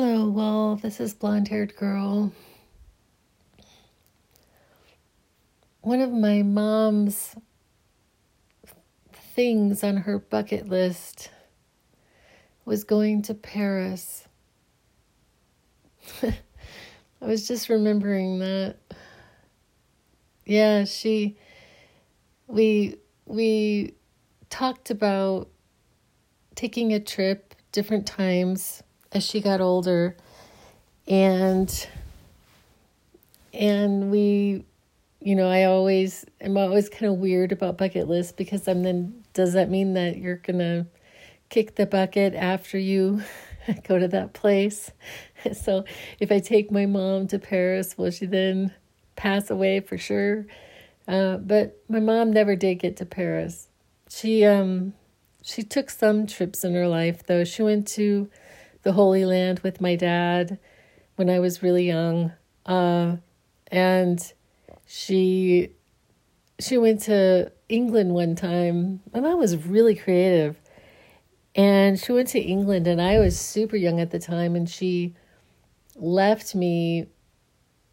Hello, well, this is blonde haired girl. One of my mom's things on her bucket list was going to Paris. I was just remembering that. Yeah, she we we talked about taking a trip different times as she got older. And and we you know i always i'm always kind of weird about bucket lists because i'm then does that mean that you're gonna kick the bucket after you go to that place? So if i take my mom to paris will she then pass away for sure? Uh, but my mom never did get to paris. She um she took some trips in her life though. She went to the Holy Land with my dad when I was really young. Uh, and she she went to England one time. My mom was really creative. And she went to England and I was super young at the time and she left me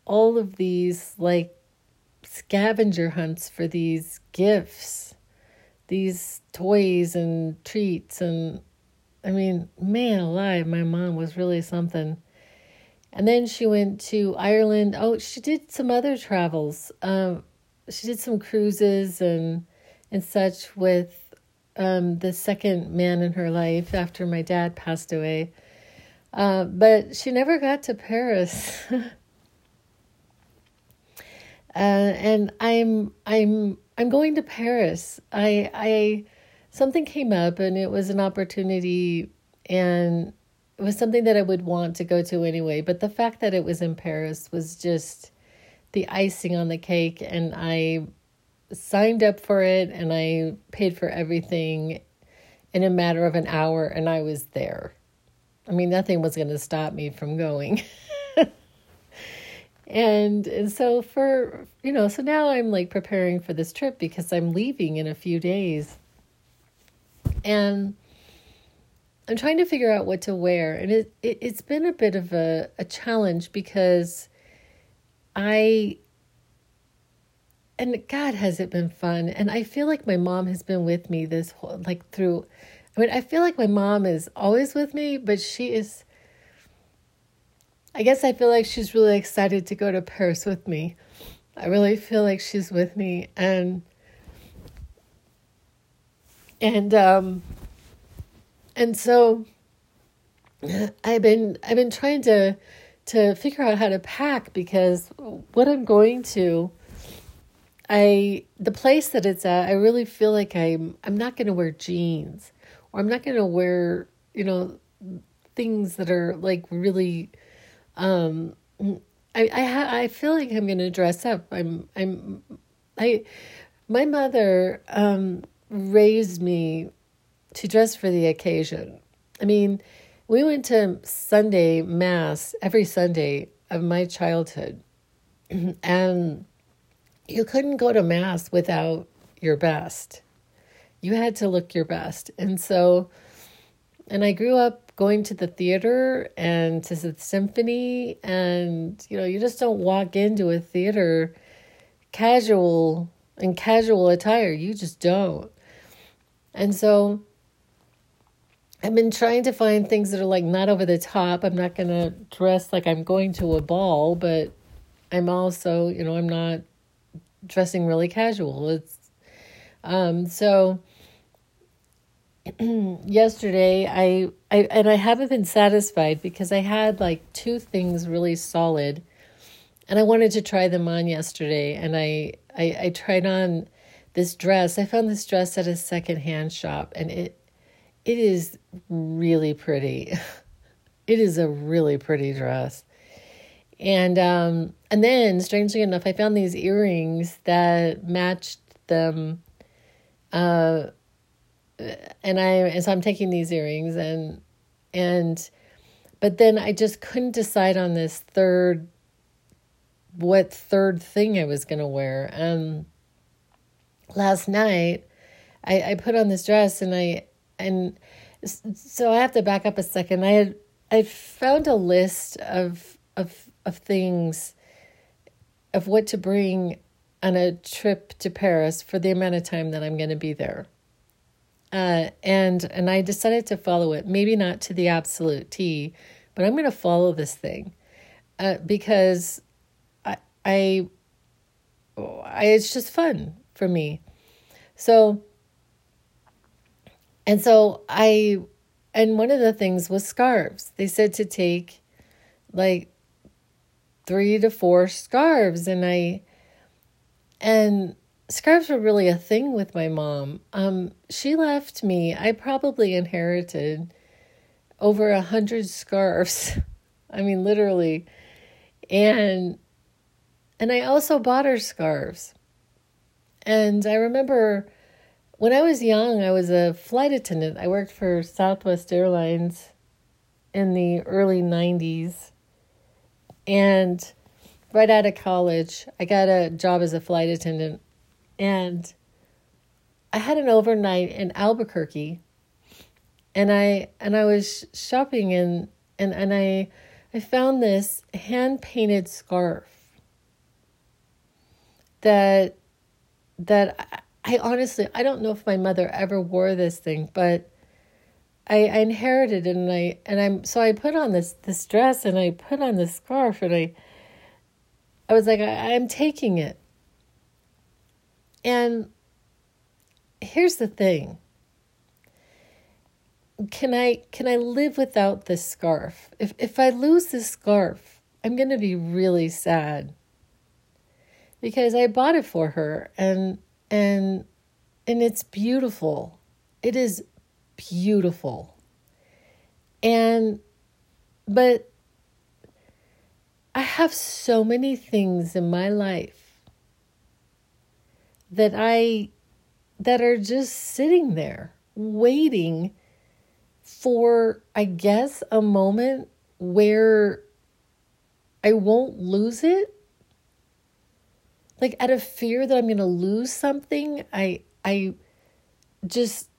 all of these like scavenger hunts for these gifts, these toys and treats and I mean, man alive, my mom was really something. And then she went to Ireland. Oh, she did some other travels. Um, she did some cruises and and such with um, the second man in her life after my dad passed away. Uh, but she never got to Paris. uh, and I'm I'm I'm going to Paris. I I something came up and it was an opportunity and it was something that I would want to go to anyway. But the fact that it was in Paris was just the icing on the cake. And I signed up for it and I paid for everything in a matter of an hour and I was there. I mean, nothing was going to stop me from going. and and so for you know so now i'm like preparing for this trip because i'm leaving in a few days and I'm trying to figure out what to wear. And it, it it's been a bit of a, a challenge because I and God has it been fun. And I feel like my mom has been with me this whole like through I mean, I feel like my mom is always with me, but she is I guess I feel like she's really excited to go to Paris with me. I really feel like she's with me and and um and so I've been I've been trying to to figure out how to pack because what I'm going to I the place that it's at I really feel like I'm I'm not going to wear jeans or I'm not going to wear you know things that are like really um I I ha- I feel like I'm going to dress up. I'm I'm I my mother um raised me to dress for the occasion. I mean, we went to Sunday Mass every Sunday of my childhood, and you couldn't go to Mass without your best. You had to look your best. And so, and I grew up going to the theater and to the symphony, and you know, you just don't walk into a theater casual in casual attire. You just don't. And so I've been trying to find things that are like not over the top. I'm not going to dress like I'm going to a ball, but I'm also, you know, I'm not dressing really casual. It's um so yesterday I I and I haven't been satisfied because I had like two things really solid and I wanted to try them on yesterday and I I, I tried on this dress. I found this dress at a secondhand shop and it it is really pretty. it is a really pretty dress. And um and then strangely enough I found these earrings that matched them uh and I and so I'm taking these earrings and and but then I just couldn't decide on this third what third thing I was going to wear. And last night I, I put on this dress and I and so I have to back up a second. I had I found a list of of of things of what to bring on a trip to Paris for the amount of time that I'm going to be there. Uh, and and I decided to follow it. Maybe not to the absolute T, but I'm going to follow this thing uh, because I I, I it's just fun for me. So and so I and one of the things was scarves. They said to take like three to four scarves and I and scarves were really a thing with my mom. Um, she left me, I probably inherited over a hundred scarves. I mean, literally. And and I also bought her scarves. And I remember when I was young, I was a flight attendant. I worked for Southwest Airlines in the early 90s. And right out of college, I got a job as a flight attendant. And I had an overnight in Albuquerque. And I and I was shopping and and, and I I found this hand painted scarf that that I, I honestly I don't know if my mother ever wore this thing, but I, I inherited it and I and I'm so I put on this this dress and I put on this scarf and I I was like I, I'm taking it. And here's the thing. Can I can I live without this scarf? If if I lose this scarf, I'm going to be really sad. Because I bought it for her and and and it's beautiful. It is beautiful. And, but I have so many things in my life that I, that are just sitting there waiting for, I guess, a moment where I won't lose it. Like out of fear that I'm going to lose something, I, I just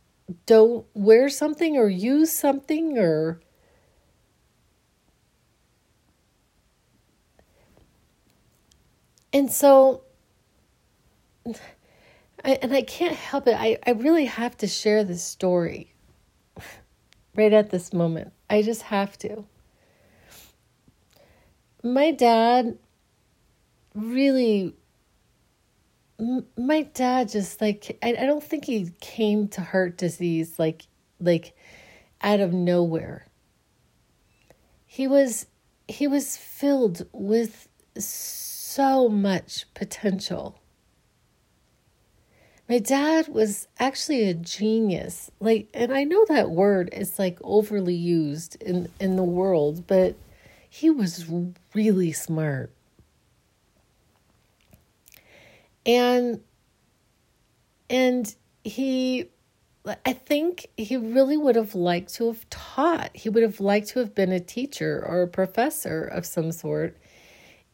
don't wear something or use something or and so I, and I can't help it. I, I really have to share this story right at this moment. I just have to. My dad really my dad just like I, I don't think he came to heart disease like like out of nowhere. He was he was filled with so much potential. My dad was actually a genius like and i know that word is like overly used in in the world but he was really smart and and he I think he really would have liked to have taught. He would have liked to have been a teacher or a professor of some sort.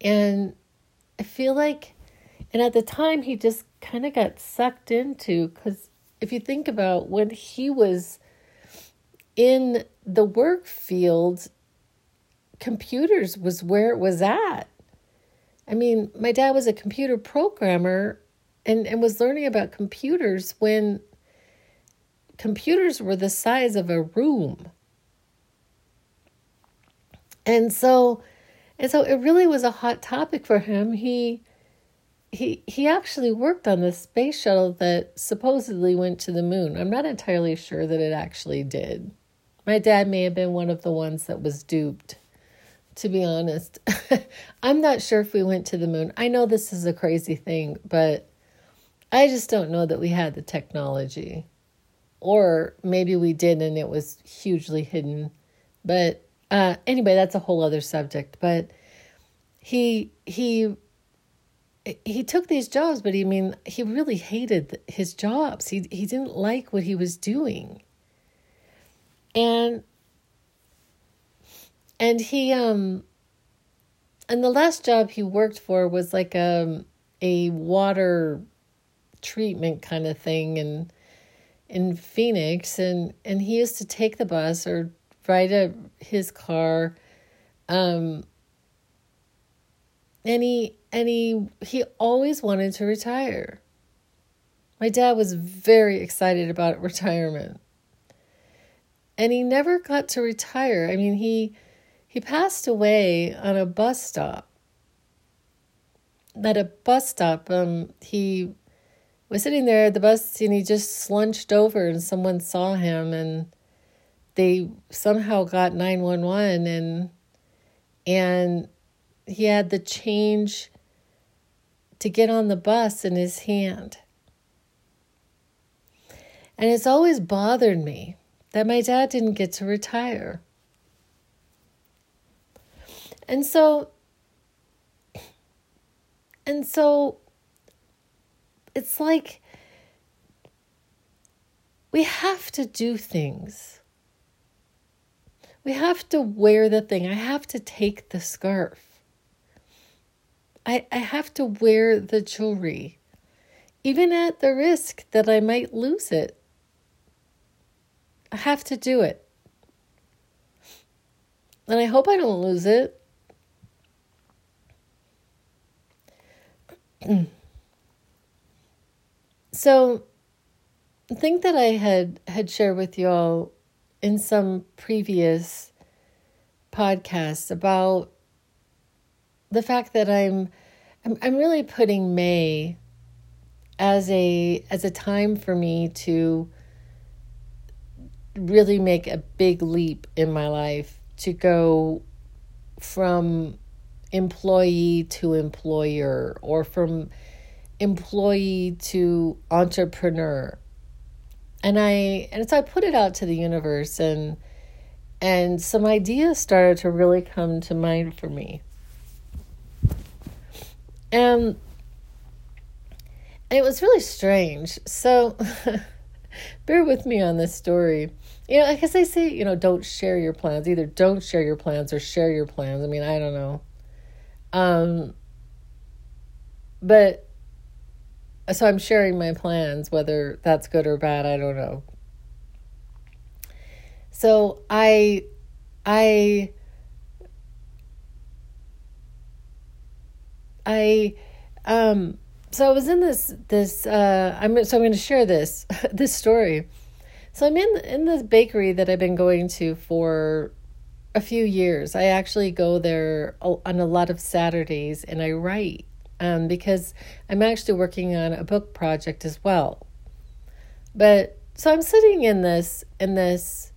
And I feel like, and at the time, he just kind of got sucked into, because if you think about when he was in the work field, computers was where it was at. I mean, my dad was a computer programmer and, and was learning about computers when computers were the size of a room. And so and so it really was a hot topic for him. He he he actually worked on the space shuttle that supposedly went to the moon. I'm not entirely sure that it actually did. My dad may have been one of the ones that was duped to be honest. I'm not sure if we went to the moon. I know this is a crazy thing, but I just don't know that we had the technology. Or maybe we did and it was hugely hidden. But uh, anyway, that's a whole other subject. But he he he took these jobs, but he I mean he really hated his jobs. He he didn't like what he was doing. And and he um and the last job he worked for was like a um, a water treatment kind of thing in in Phoenix and and he used to take the bus or ride a, his car. Um, and he and he he always wanted to retire. My dad was very excited about retirement. And he never got to retire. I mean, he he passed away on a bus stop. At a bus stop, um, he was sitting there at the bus and he just slunched over and someone saw him and they somehow got 911 and and he had the change to get on the bus in his hand. And it's always bothered me that my dad didn't get to retire. And so, and so it's like we have to do things. We have to wear the thing. I have to take the scarf. I, I have to wear the jewelry, even at the risk that I might lose it. I have to do it. And I hope I don't lose it. Mm. so, I think that I had had shared with you all in some previous podcasts about the fact that I'm I'm, I'm really putting May as a as a time for me to really make a big leap in my life to go from employee to employer or from employee to entrepreneur and i and so i put it out to the universe and and some ideas started to really come to mind for me and it was really strange so bear with me on this story you know, I guess they say, you know, don't share your plans. Either don't share your plans or share your plans. I mean, I don't know. Um, but so I'm sharing my plans, whether that's good or bad, I don't know. So I, I, I, um, so I was in this, this, uh, I'm, so I'm going to share this, this story so I'm in in this bakery that I've been going to for a few years. I actually go there on a lot of Saturdays and I write um, because I'm actually working on a book project as well. But so I'm sitting in this in this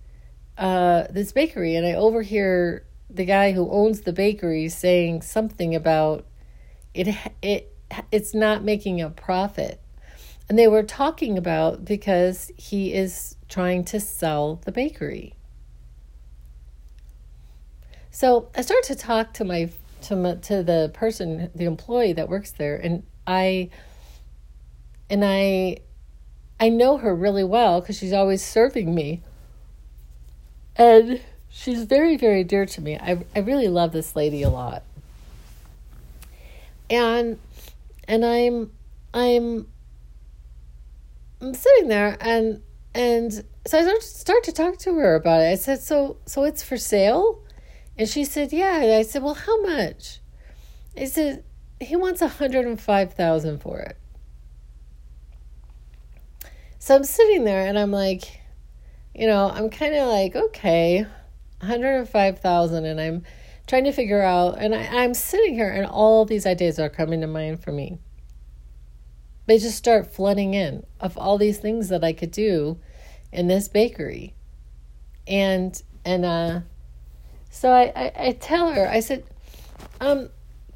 uh, this bakery and I overhear the guy who owns the bakery saying something about it it it's not making a profit. And they were talking about because he is trying to sell the bakery. So I start to talk to my to my, to the person, the employee that works there, and I and I I know her really well because she's always serving me, and she's very very dear to me. I I really love this lady a lot, and and I'm I'm I'm sitting there and and so I start to talk to her about it. I said, "So, so it's for sale?" And she said, "Yeah." And I said, "Well, how much?" He said, "He wants hundred and five thousand for it." So I'm sitting there, and I'm like, you know, I'm kind of like, okay, one hundred and five thousand, and I'm trying to figure out, and I, I'm sitting here, and all these ideas are coming to mind for me they just start flooding in of all these things that I could do in this bakery. And and uh so I, I, I tell her, I said, um,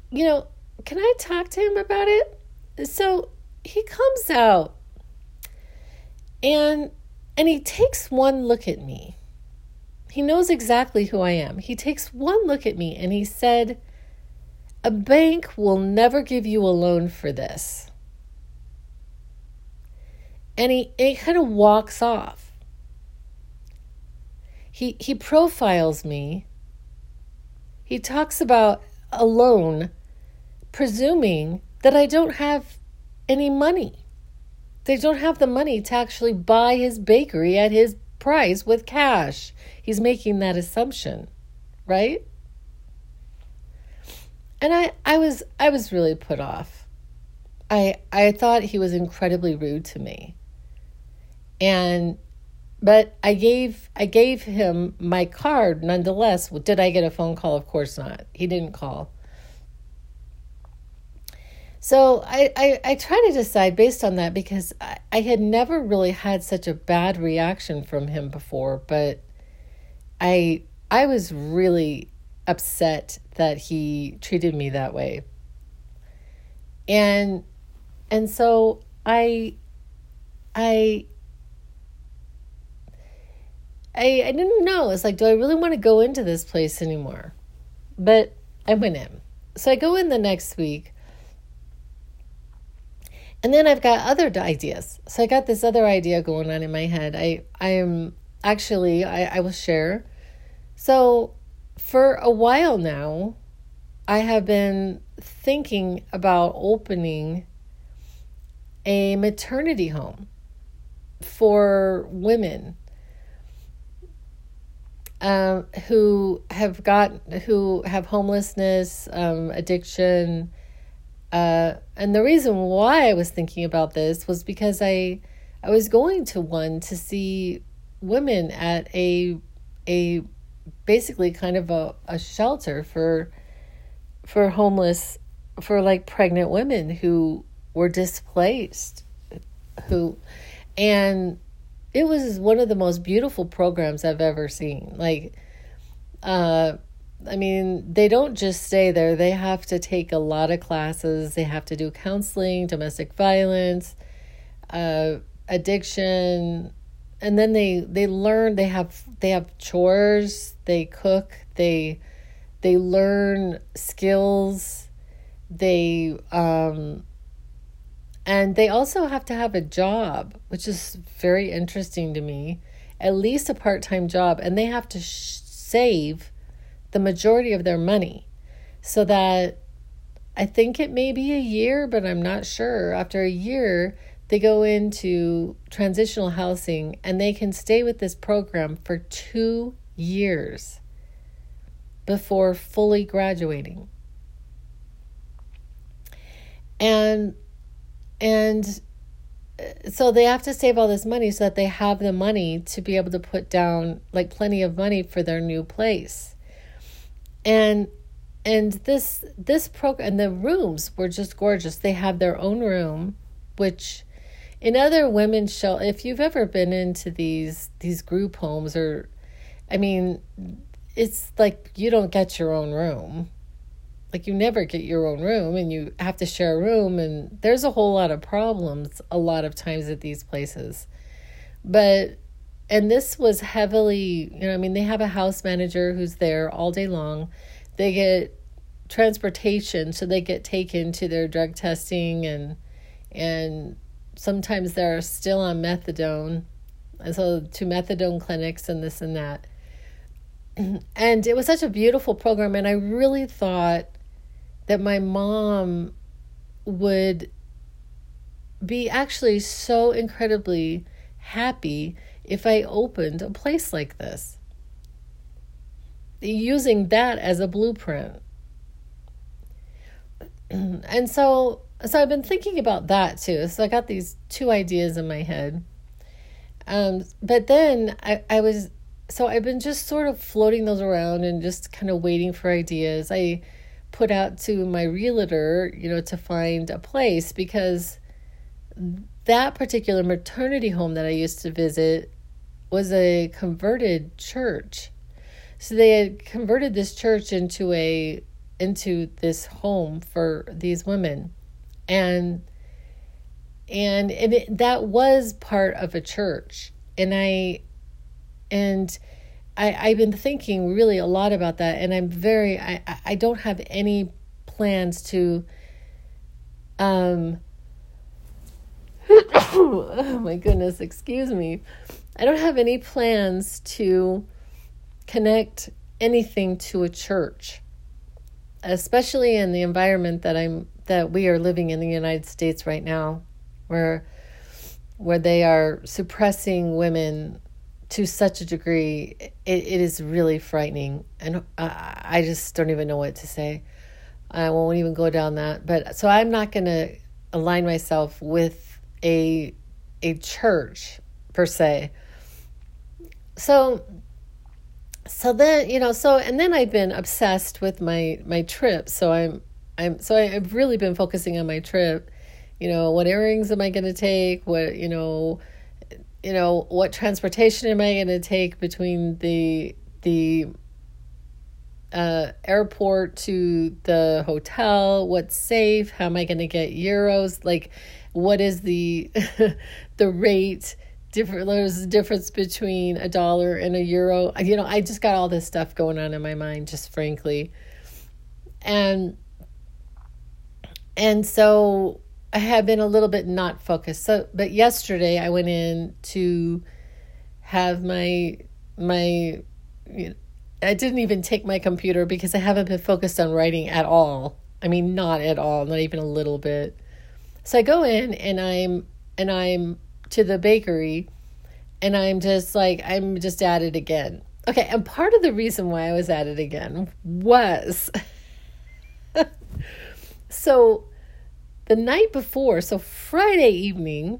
you know, can I talk to him about it? So he comes out and and he takes one look at me. He knows exactly who I am. He takes one look at me and he said, A bank will never give you a loan for this and he, he kind of walks off. He, he profiles me. He talks about a loan, presuming that I don't have any money. They don't have the money to actually buy his bakery at his price with cash. He's making that assumption, right? And I, I was I was really put off. I I thought he was incredibly rude to me. And but I gave I gave him my card nonetheless. Did I get a phone call? Of course not. He didn't call. So I, I, I try to decide based on that because I, I had never really had such a bad reaction from him before, but I I was really upset that he treated me that way. And and so I I I I didn't know. It's like, do I really want to go into this place anymore? But I went in. So I go in the next week. And then I've got other ideas. So I got this other idea going on in my head. I I am actually I, I will share. So for a while now, I have been thinking about opening a maternity home for women um, who have got who have homelessness, um, addiction, uh, and the reason why I was thinking about this was because I I was going to one to see women at a a basically kind of a, a shelter for for homeless for like pregnant women who were displaced who and it was one of the most beautiful programs I've ever seen. Like, uh, I mean, they don't just stay there, they have to take a lot of classes, they have to do counseling, domestic violence, uh, addiction. And then they they learn they have they have chores, they cook, they they learn skills, they um and they also have to have a job, which is very interesting to me, at least a part time job. And they have to sh- save the majority of their money so that I think it may be a year, but I'm not sure. After a year, they go into transitional housing and they can stay with this program for two years before fully graduating. And and uh, so they have to save all this money so that they have the money to be able to put down like plenty of money for their new place. And and this this program and the rooms were just gorgeous. They have their own room, which in other women's show if you've ever been into these these group homes or I mean it's like you don't get your own room like you never get your own room and you have to share a room and there's a whole lot of problems a lot of times at these places. But and this was heavily you know i mean they have a house manager who's there all day long. They get transportation so they get taken to their drug testing and and sometimes they're still on methadone and so to methadone clinics and this and that. And it was such a beautiful program and i really thought that my mom would be actually so incredibly happy if I opened a place like this. Using that as a blueprint. and so so I've been thinking about that too. So I got these two ideas in my head. Um, but then I, I was so I've been just sort of floating those around and just kind of waiting for ideas. I put out to my realtor, you know, to find a place because that particular maternity home that I used to visit was a converted church. So they had converted this church into a into this home for these women. And and and it, that was part of a church. And I and I, I've been thinking really a lot about that, and I'm very I, I don't have any plans to um oh my goodness, excuse me. I don't have any plans to connect anything to a church, especially in the environment that I'm that we are living in the United States right now, where where they are suppressing women to such a degree, it, it is really frightening. And I, I just don't even know what to say. I won't even go down that. But so I'm not going to align myself with a a church per se. So so then you know so and then I've been obsessed with my my trip. So I'm I'm so I've really been focusing on my trip. You know, what earrings am I going to take? What you know you know what transportation am i going to take between the the uh, airport to the hotel? What's safe? How am i going to get euros? Like what is the the rate? Different there's a difference between a dollar and a euro. You know i just got all this stuff going on in my mind just frankly. And and so I have been a little bit not focused. So, but yesterday I went in to have my my. You know, I didn't even take my computer because I haven't been focused on writing at all. I mean, not at all, not even a little bit. So I go in and I'm and I'm to the bakery, and I'm just like I'm just at it again. Okay, and part of the reason why I was at it again was so the night before, so Friday evening,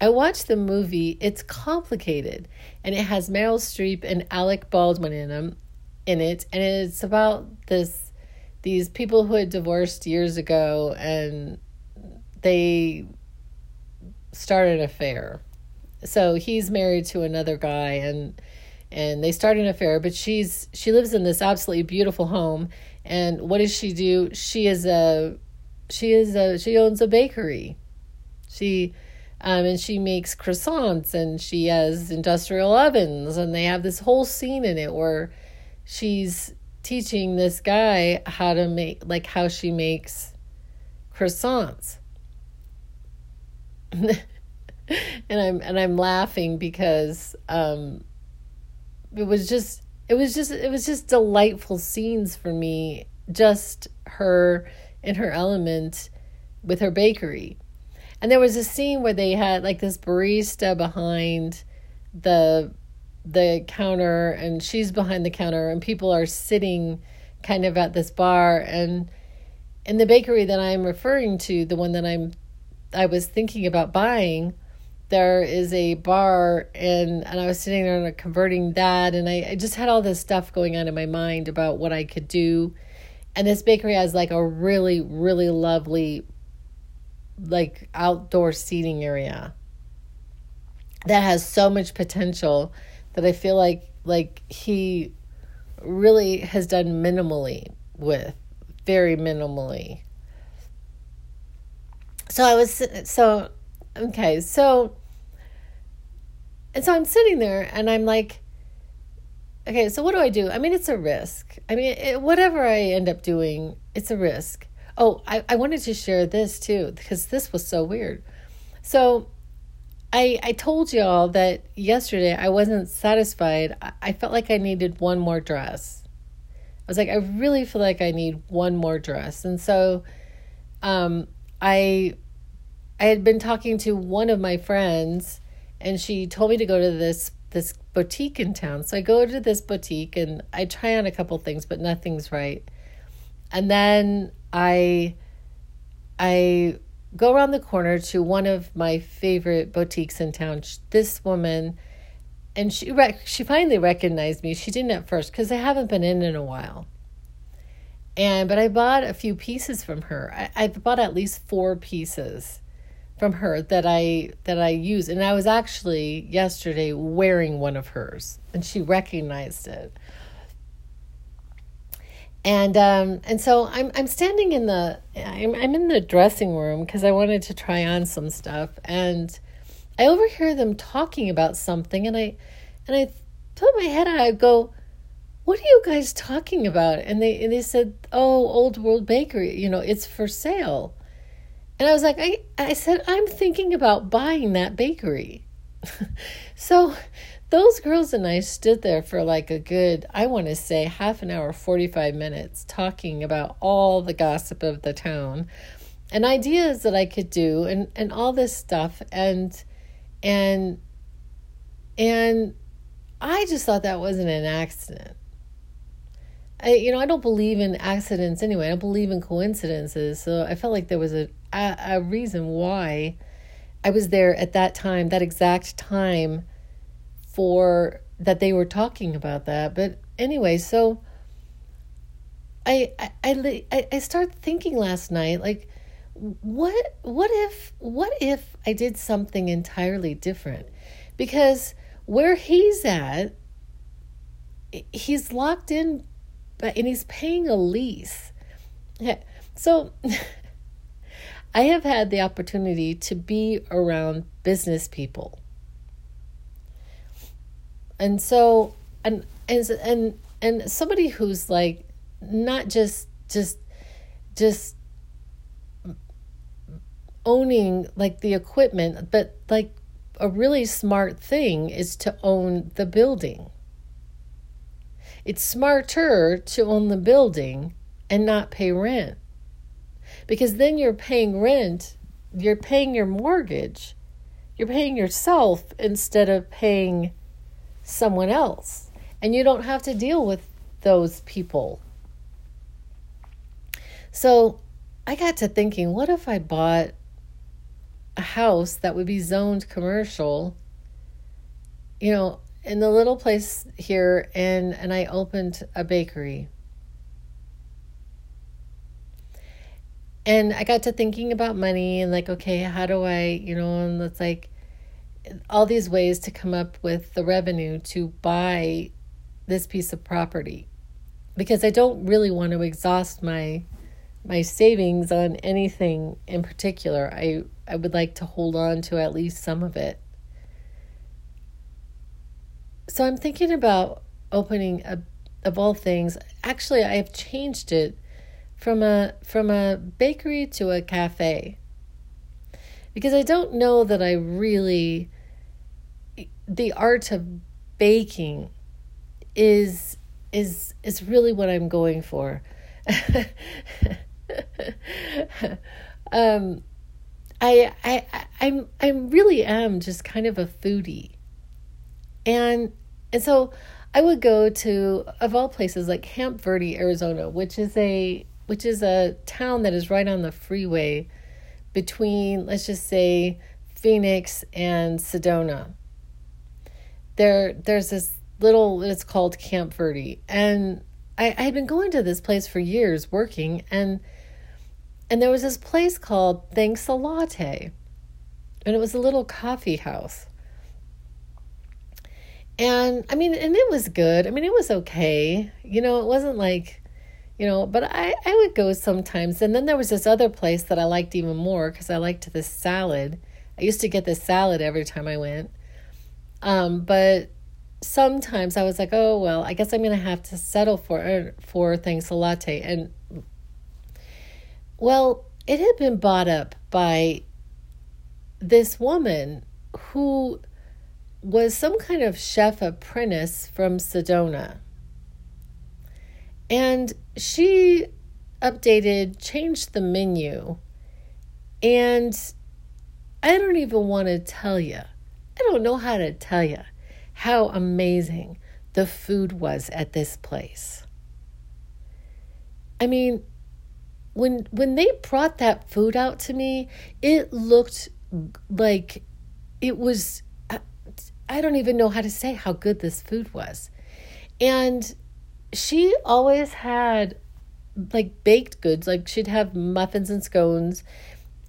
I watched the movie It's Complicated and it has Meryl Streep and Alec Baldwin in them in it and it's about this these people who had divorced years ago and they started an affair. So he's married to another guy and and they start an affair, but she's she lives in this absolutely beautiful home and what does she do? She is a she is a she owns a bakery. She um, and she makes croissants and she has industrial ovens and they have this whole scene in it where she's teaching this guy how to make like how she makes croissants. and I'm and I'm laughing because um it was just it was just it was just delightful scenes for me just her in her element with her bakery. And there was a scene where they had like this barista behind the the counter and she's behind the counter and people are sitting kind of at this bar and in the bakery that I'm referring to, the one that I'm I was thinking about buying, there is a bar and and I was sitting there and converting that and I, I just had all this stuff going on in my mind about what I could do and this bakery has like a really really lovely like outdoor seating area that has so much potential that I feel like like he really has done minimally with very minimally. So I was so okay, so and so I'm sitting there and I'm like okay, so what do I do? I mean, it's a risk. I mean, it, whatever I end up doing, it's a risk. Oh, I, I wanted to share this too because this was so weird. So I I told y'all that yesterday I wasn't satisfied. I, I felt like I needed one more dress. I was like, I really feel like I need one more dress. And so um I I had been talking to one of my friends and she told me to go to this this boutique in town. So I go to this boutique and I try on a couple things, but nothing's right. And then I I go around the corner to one of my favorite boutiques in town. This woman and she rec- she finally recognized me. She didn't at first cuz I haven't been in in a while. And but I bought a few pieces from her. I, I bought at least four pieces from her that I that I use and I was actually yesterday wearing one of hers and she recognized it. And um and so I'm I'm standing in the I'm I'm in the dressing room cuz I wanted to try on some stuff and I overhear them talking about something and I and I put my head out I go what are you guys talking about? And they and they said, "Oh, Old World Bakery, you know, it's for sale." And I was like, I, I said, I'm thinking about buying that bakery. so those girls and I stood there for like a good, I want to say half an hour, 45 minutes, talking about all the gossip of the town and ideas that I could do and, and all this stuff. And, and, and I just thought that wasn't an accident. I, you know, I don't believe in accidents anyway. I don't believe in coincidences. So I felt like there was a, a, a reason why I was there at that time, that exact time for that they were talking about that. But anyway, so I I I, I started thinking last night like what what if what if I did something entirely different? Because where he's at he's locked in but and he's paying a lease. So I have had the opportunity to be around business people. And so and and and and somebody who's like not just just just owning like the equipment, but like a really smart thing is to own the building. It's smarter to own the building and not pay rent. Because then you're paying rent, you're paying your mortgage, you're paying yourself instead of paying someone else. And you don't have to deal with those people. So I got to thinking, what if I bought a house that would be zoned commercial, you know, in the little place here and and I opened a bakery. And I got to thinking about money and like, okay, how do I, you know, and it's like all these ways to come up with the revenue to buy this piece of property. Because I don't really want to exhaust my my savings on anything in particular. I I would like to hold on to at least some of it. So I'm thinking about opening a of all things. Actually, I have changed it from a from a bakery to a cafe. Because I don't know that I really the art of baking is is is really what I'm going for. um, I, I, I'm, I really am just kind of a foodie, and and so I would go to of all places like Camp Verde, Arizona, which is a which is a town that is right on the freeway between let's just say Phoenix and Sedona. There, there's this little. It's called Camp Verde, and I, I had been going to this place for years, working, and and there was this place called Thanks a Latte. And it was a little coffee house. And I mean, and it was good. I mean, it was okay. You know, it wasn't like, you know, but I, I would go sometimes. And then there was this other place that I liked even more because I liked this salad. I used to get this salad every time I went. Um, but sometimes I was like, oh well, I guess I'm gonna have to settle for for thanks a latte. And well, it had been bought up by this woman who was some kind of chef apprentice from Sedona. And she updated, changed the menu. And I don't even want to tell you. I don't know how to tell you how amazing the food was at this place. I mean, when when they brought that food out to me, it looked like it was I don't even know how to say how good this food was. And she always had like baked goods, like she'd have muffins and scones,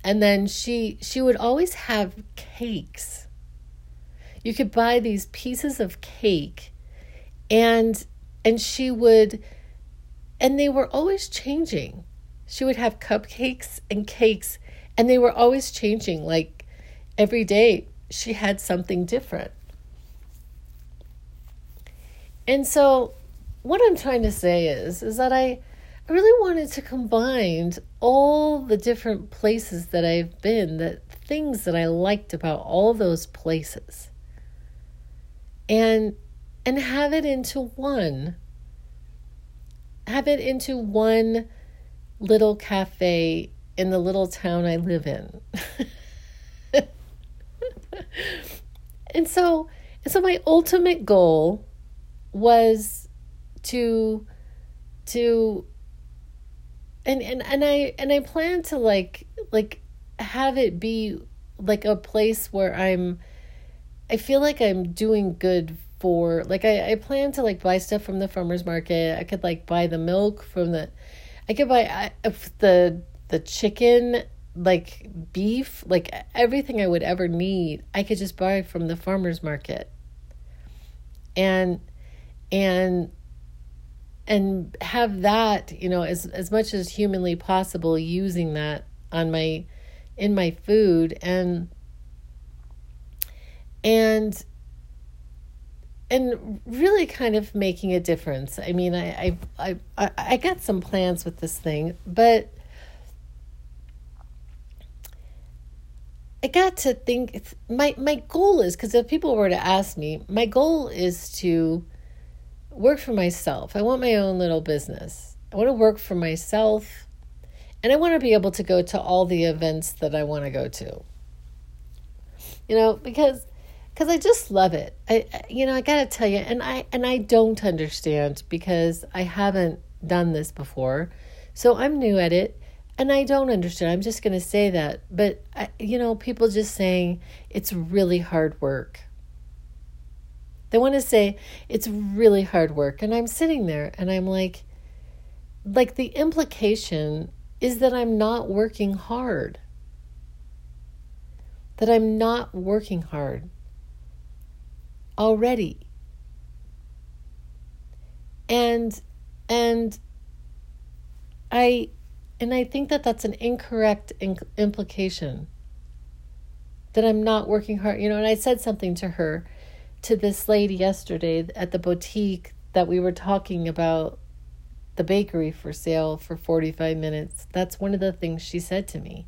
and then she she would always have cakes. You could buy these pieces of cake and and she would and they were always changing she would have cupcakes and cakes, and they were always changing. Like every day, she had something different. And so, what I'm trying to say is, is that I, I really wanted to combine all the different places that I've been, the things that I liked about all those places, and and have it into one. Have it into one little cafe in the little town I live in. and so, And so my ultimate goal was to to and and and I and I plan to like like have it be like a place where I'm I feel like I'm doing good for like I, I plan to like buy stuff from the farmers market. I could like buy the milk from the I could buy I, the the chicken like beef, like everything I would ever need, I could just buy from the farmers market. And and and have that, you know, as as much as humanly possible using that on my in my food and and and really kind of making a difference. I mean, I I I I got some plans with this thing, but I got to think my my goal is because if people were to ask me, my goal is to work for myself. I want my own little business. I want to work for myself and I want to be able to go to all the events that I want to go to. You know, because because I just love it. I you know, I got to tell you and I and I don't understand because I haven't done this before. So I'm new at it and I don't understand. I'm just going to say that. But, I, you know, people just saying it's really hard work. They want to say it's really hard work. And I'm sitting there and I'm like, like the implication is that I'm not working hard. That I'm not working hard already. And, and I, and I think that that's an incorrect in- implication that I'm not working hard. You know, and I said something to her, to this lady yesterday at the boutique that we were talking about the bakery for sale for 45 minutes. That's one of the things she said to me.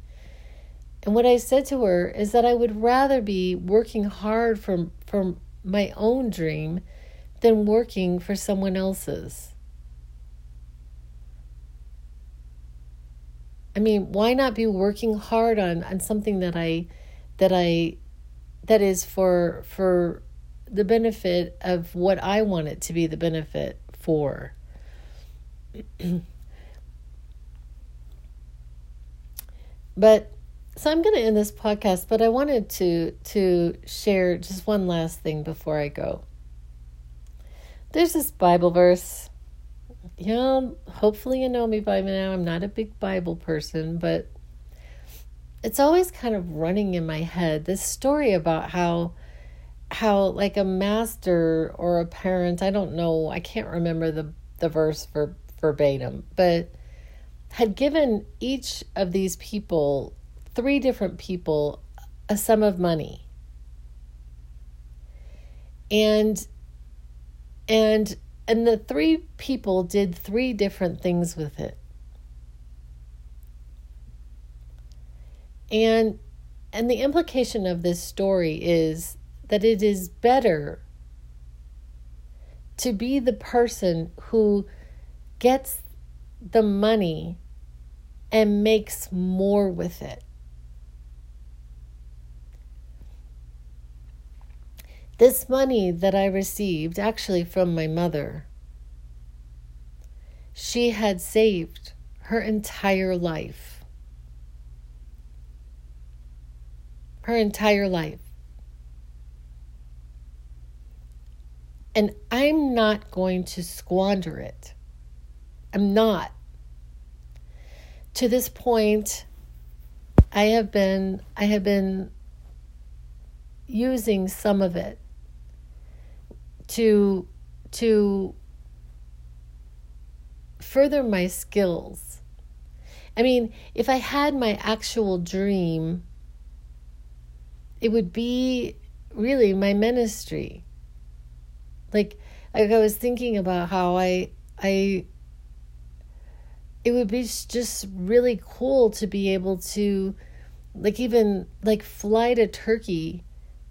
And what I said to her is that I would rather be working hard for, for my own dream than working for someone else's. I mean, why not be working hard on on something that I that I that is for for the benefit of what I want it to be the benefit for. but so I'm going to end this podcast, but I wanted to to share just one last thing before I go. There's this Bible verse You know, hopefully you know me by now. I'm not a big Bible person, but it's always kind of running in my head this story about how how like a master or a parent, I don't know, I can't remember the the verse for verbatim, but had given each of these people, three different people, a sum of money. And and and the three people did three different things with it. And and the implication of this story is that it is better to be the person who gets the money and makes more with it This money that I received, actually from my mother, she had saved her entire life. Her entire life. And I'm not going to squander it. I'm not. To this point, I have been I have been using some of it to to further my skills. I mean, if I had my actual dream, it would be really my ministry. Like, like I was thinking about how I I it would be just really cool to be able to like even like fly to Turkey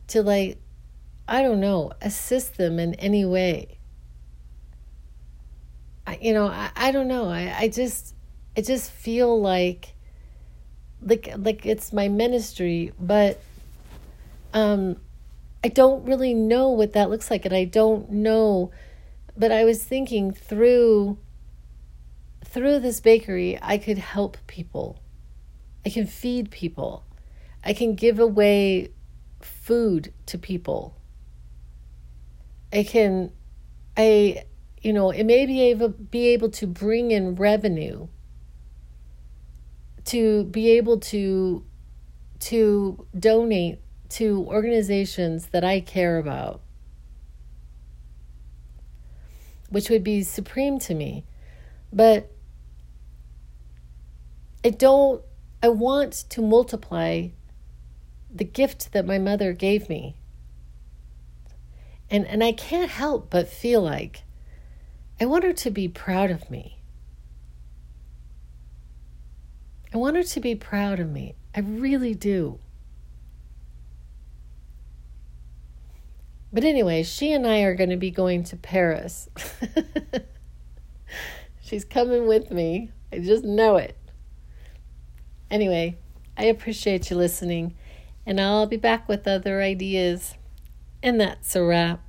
to like I don't know, assist them in any way. I, you know, I, I don't know. I, I just, I just feel like, like, like it's my ministry, but, um, I don't really know what that looks like, and I don't know. But I was thinking through through this bakery, I could help people. I can feed people. I can give away food to people. I can I you know, it may be able be able to bring in revenue to be able to to donate to organizations that I care about, which would be supreme to me. But I don't, I want to multiply the gift that my mother gave me. And, and I can't help but feel like I want her to be proud of me. I want her to be proud of me. I really do. But anyway, she and I are going to be going to Paris. She's coming with me. I just know it. Anyway, I appreciate you listening, and I'll be back with other ideas. And that's a wrap.